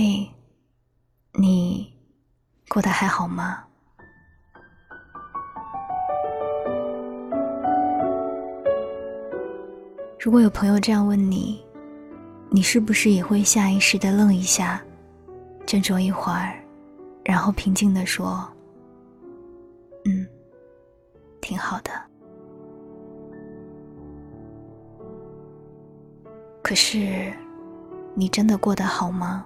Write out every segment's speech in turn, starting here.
嘿，你过得还好吗？如果有朋友这样问你，你是不是也会下意识的愣一下，斟酌一会儿，然后平静的说：“嗯，挺好的。”可是，你真的过得好吗？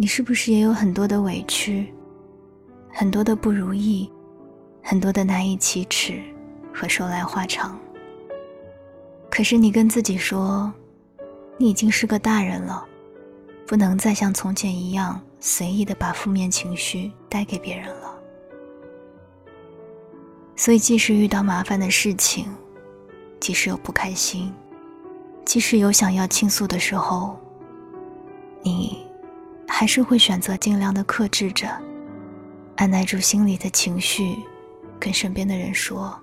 你是不是也有很多的委屈，很多的不如意，很多的难以启齿和说来话长？可是你跟自己说，你已经是个大人了，不能再像从前一样随意的把负面情绪带给别人了。所以，即使遇到麻烦的事情，即使有不开心，即使有想要倾诉的时候，你。还是会选择尽量的克制着，按耐住心里的情绪，跟身边的人说：“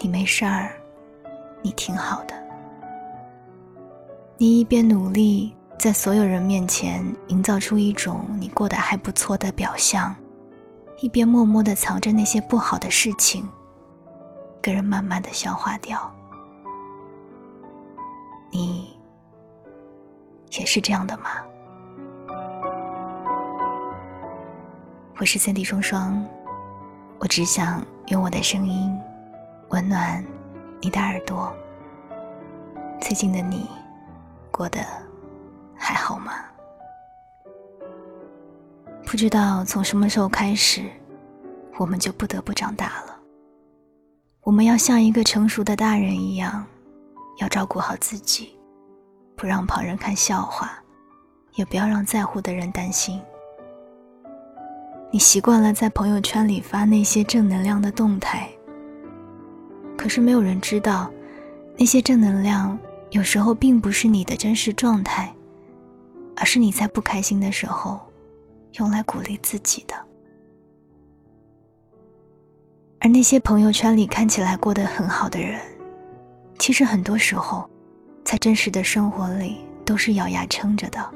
你没事儿，你挺好的。”你一边努力在所有人面前营造出一种你过得还不错的表象，一边默默的藏着那些不好的事情，跟人慢慢的消化掉。你也是这样的吗？我是三弟双双，我只想用我的声音温暖你的耳朵。最近的你过得还好吗？不知道从什么时候开始，我们就不得不长大了。我们要像一个成熟的大人一样，要照顾好自己，不让旁人看笑话，也不要让在乎的人担心。你习惯了在朋友圈里发那些正能量的动态，可是没有人知道，那些正能量有时候并不是你的真实状态，而是你在不开心的时候用来鼓励自己的。而那些朋友圈里看起来过得很好的人，其实很多时候，在真实的生活里都是咬牙撑着的。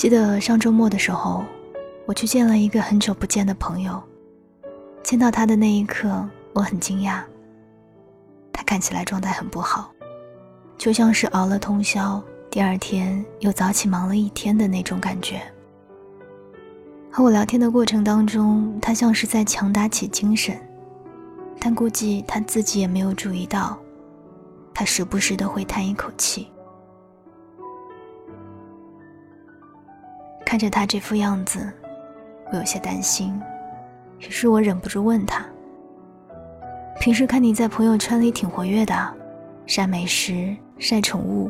记得上周末的时候，我去见了一个很久不见的朋友。见到他的那一刻，我很惊讶。他看起来状态很不好，就像是熬了通宵，第二天又早起忙了一天的那种感觉。和我聊天的过程当中，他像是在强打起精神，但估计他自己也没有注意到，他时不时的会叹一口气。看着他这副样子，我有些担心，于是我忍不住问他：“平时看你在朋友圈里挺活跃的，晒美食、晒宠物，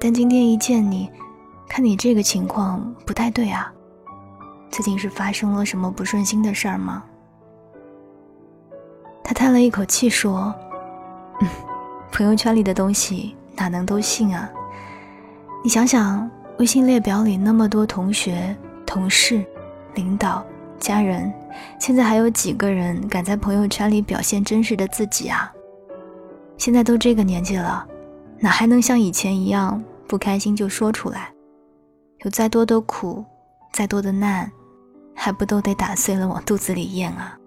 但今天一见你，看你这个情况不太对啊，最近是发生了什么不顺心的事儿吗？”他叹了一口气说：“嗯，朋友圈里的东西哪能都信啊？你想想。”微信列表里那么多同学、同事、领导、家人，现在还有几个人敢在朋友圈里表现真实的自己啊？现在都这个年纪了，哪还能像以前一样不开心就说出来？有再多的苦，再多的难，还不都得打碎了往肚子里咽啊？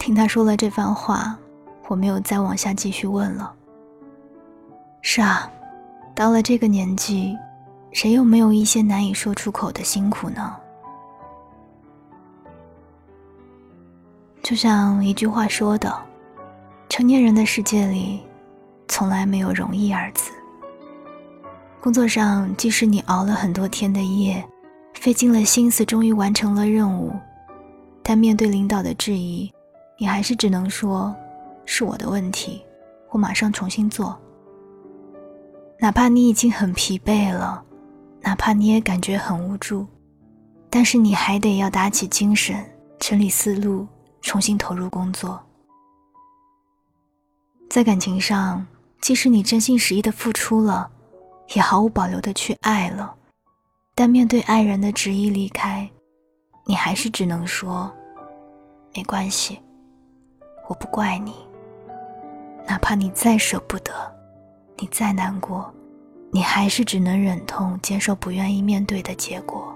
听他说了这番话，我没有再往下继续问了。是啊，到了这个年纪。谁又没有一些难以说出口的辛苦呢？就像一句话说的：“成年人的世界里，从来没有容易二字。”工作上，即使你熬了很多天的夜，费尽了心思，终于完成了任务，但面对领导的质疑，你还是只能说：“是我的问题，我马上重新做。”哪怕你已经很疲惫了。哪怕你也感觉很无助，但是你还得要打起精神，整理思路，重新投入工作。在感情上，即使你真心实意的付出了，也毫无保留的去爱了，但面对爱人的执意离开，你还是只能说，没关系，我不怪你。哪怕你再舍不得，你再难过，你还是只能忍痛接受不愿意面对的结果。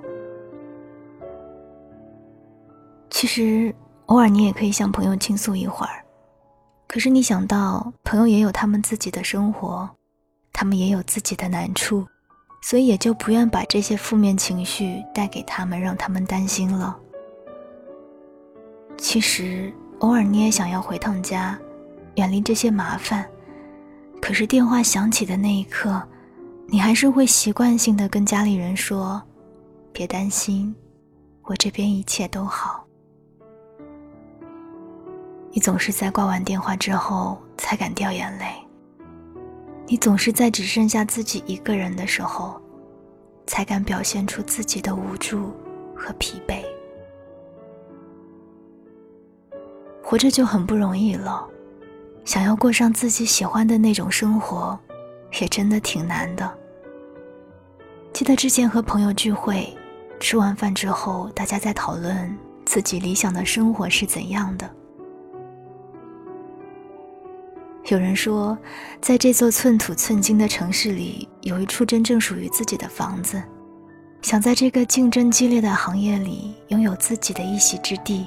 其实，偶尔你也可以向朋友倾诉一会儿，可是你想到朋友也有他们自己的生活，他们也有自己的难处，所以也就不愿把这些负面情绪带给他们，让他们担心了。其实，偶尔你也想要回趟家，远离这些麻烦。可是电话响起的那一刻，你还是会习惯性的跟家里人说：“别担心，我这边一切都好。”你总是在挂完电话之后才敢掉眼泪。你总是在只剩下自己一个人的时候，才敢表现出自己的无助和疲惫。活着就很不容易了。想要过上自己喜欢的那种生活，也真的挺难的。记得之前和朋友聚会，吃完饭之后，大家在讨论自己理想的生活是怎样的。有人说，在这座寸土寸金的城市里，有一处真正属于自己的房子，想在这个竞争激烈的行业里拥有自己的一席之地。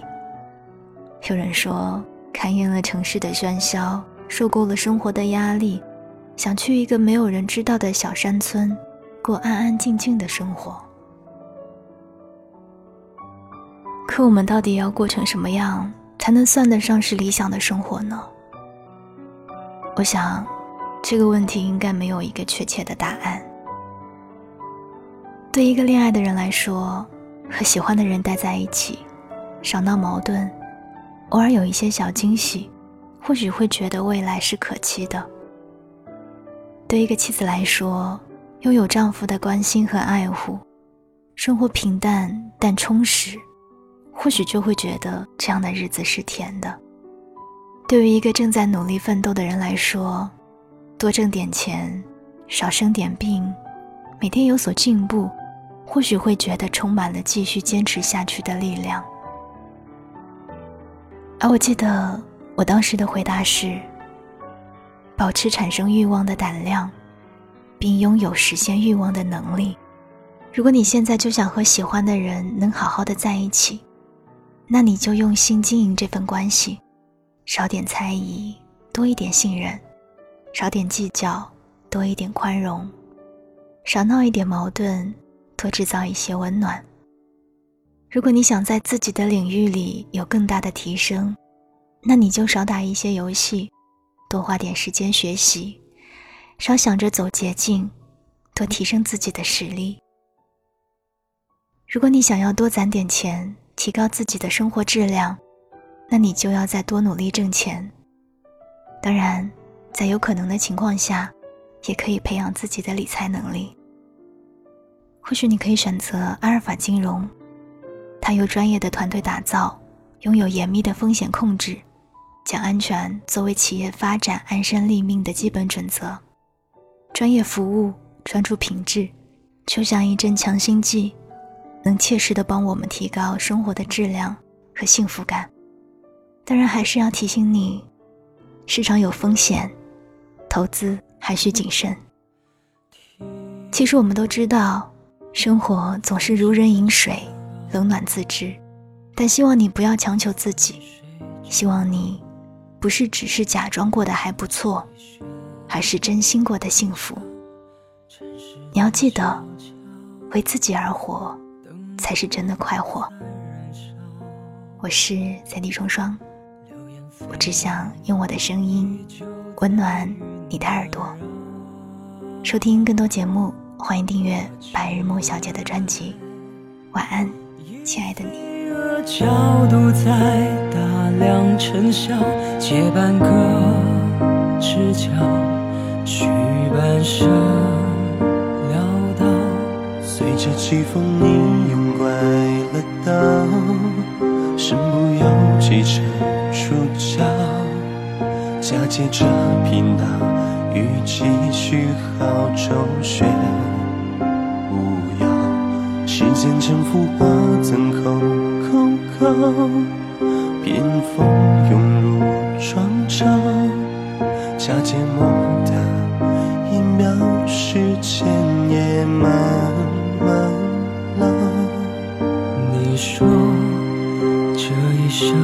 有人说。看厌了城市的喧嚣，受够了生活的压力，想去一个没有人知道的小山村，过安安静静的生活。可我们到底要过成什么样，才能算得上是理想的生活呢？我想，这个问题应该没有一个确切的答案。对一个恋爱的人来说，和喜欢的人待在一起，少闹矛盾。偶尔有一些小惊喜，或许会觉得未来是可期的。对一个妻子来说，拥有丈夫的关心和爱护，生活平淡但充实，或许就会觉得这样的日子是甜的。对于一个正在努力奋斗的人来说，多挣点钱，少生点病，每天有所进步，或许会觉得充满了继续坚持下去的力量。而我记得我当时的回答是：保持产生欲望的胆量，并拥有实现欲望的能力。如果你现在就想和喜欢的人能好好的在一起，那你就用心经营这份关系，少点猜疑，多一点信任；少点计较，多一点宽容；少闹一点矛盾，多制造一些温暖。如果你想在自己的领域里有更大的提升，那你就少打一些游戏，多花点时间学习，少想着走捷径，多提升自己的实力。如果你想要多攒点钱，提高自己的生活质量，那你就要再多努力挣钱。当然，在有可能的情况下，也可以培养自己的理财能力。或许你可以选择阿尔法金融。它由专业的团队打造，拥有严密的风险控制，将安全作为企业发展安身立命的基本准则。专业服务，专注品质，就像一针强心剂，能切实的帮我们提高生活的质量和幸福感。当然，还是要提醒你，市场有风险，投资还需谨慎。其实我们都知道，生活总是如人饮水。冷暖自知，但希望你不要强求自己。希望你不是只是假装过得还不错，而是真心过得幸福。你要记得，为自己而活，才是真的快活。我是三 D 双双，我只想用我的声音温暖你的耳朵。收听更多节目，欢迎订阅白日梦小姐的专辑。晚安。亲爱的你角度在打量尘嚣借半个视角去半生潦倒随着季风你用拐了刀身不由己成主角假借着频道与继续好周旋时间沉浮化曾口高高，冰封涌入庄周，假借梦的一秒，时间也慢慢老。你说这一生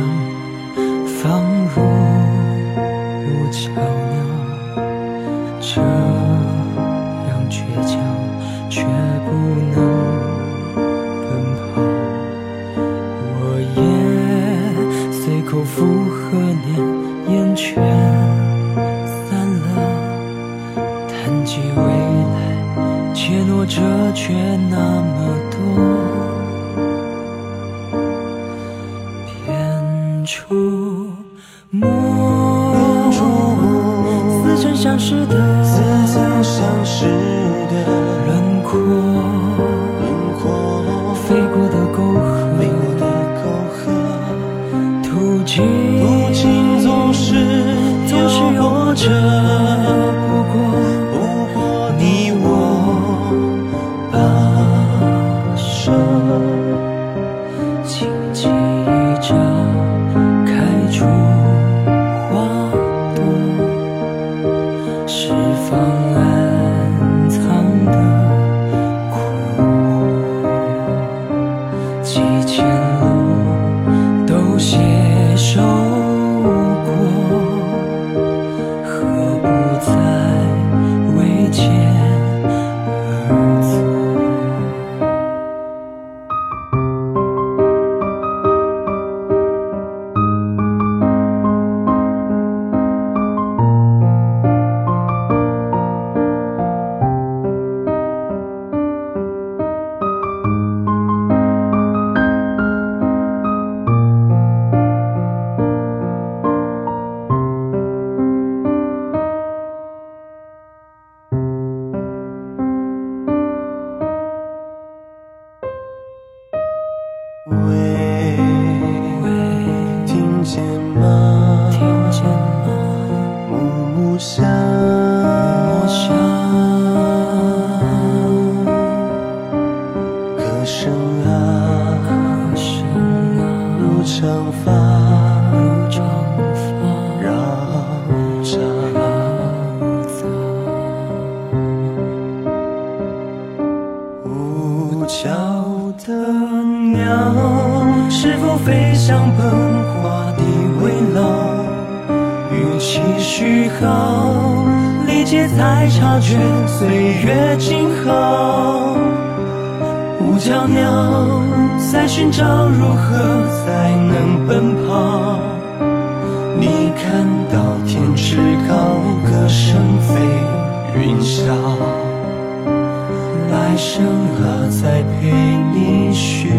却那么多。片出墨，似曾相识的似曾相识的轮廓，轮廓，飞过的沟壑飞壑，过的沟壑，途径途径总是总是有有波小鸟在寻找如何才能奔跑。你看到天之高，歌声飞云霄。来生啊，再陪你许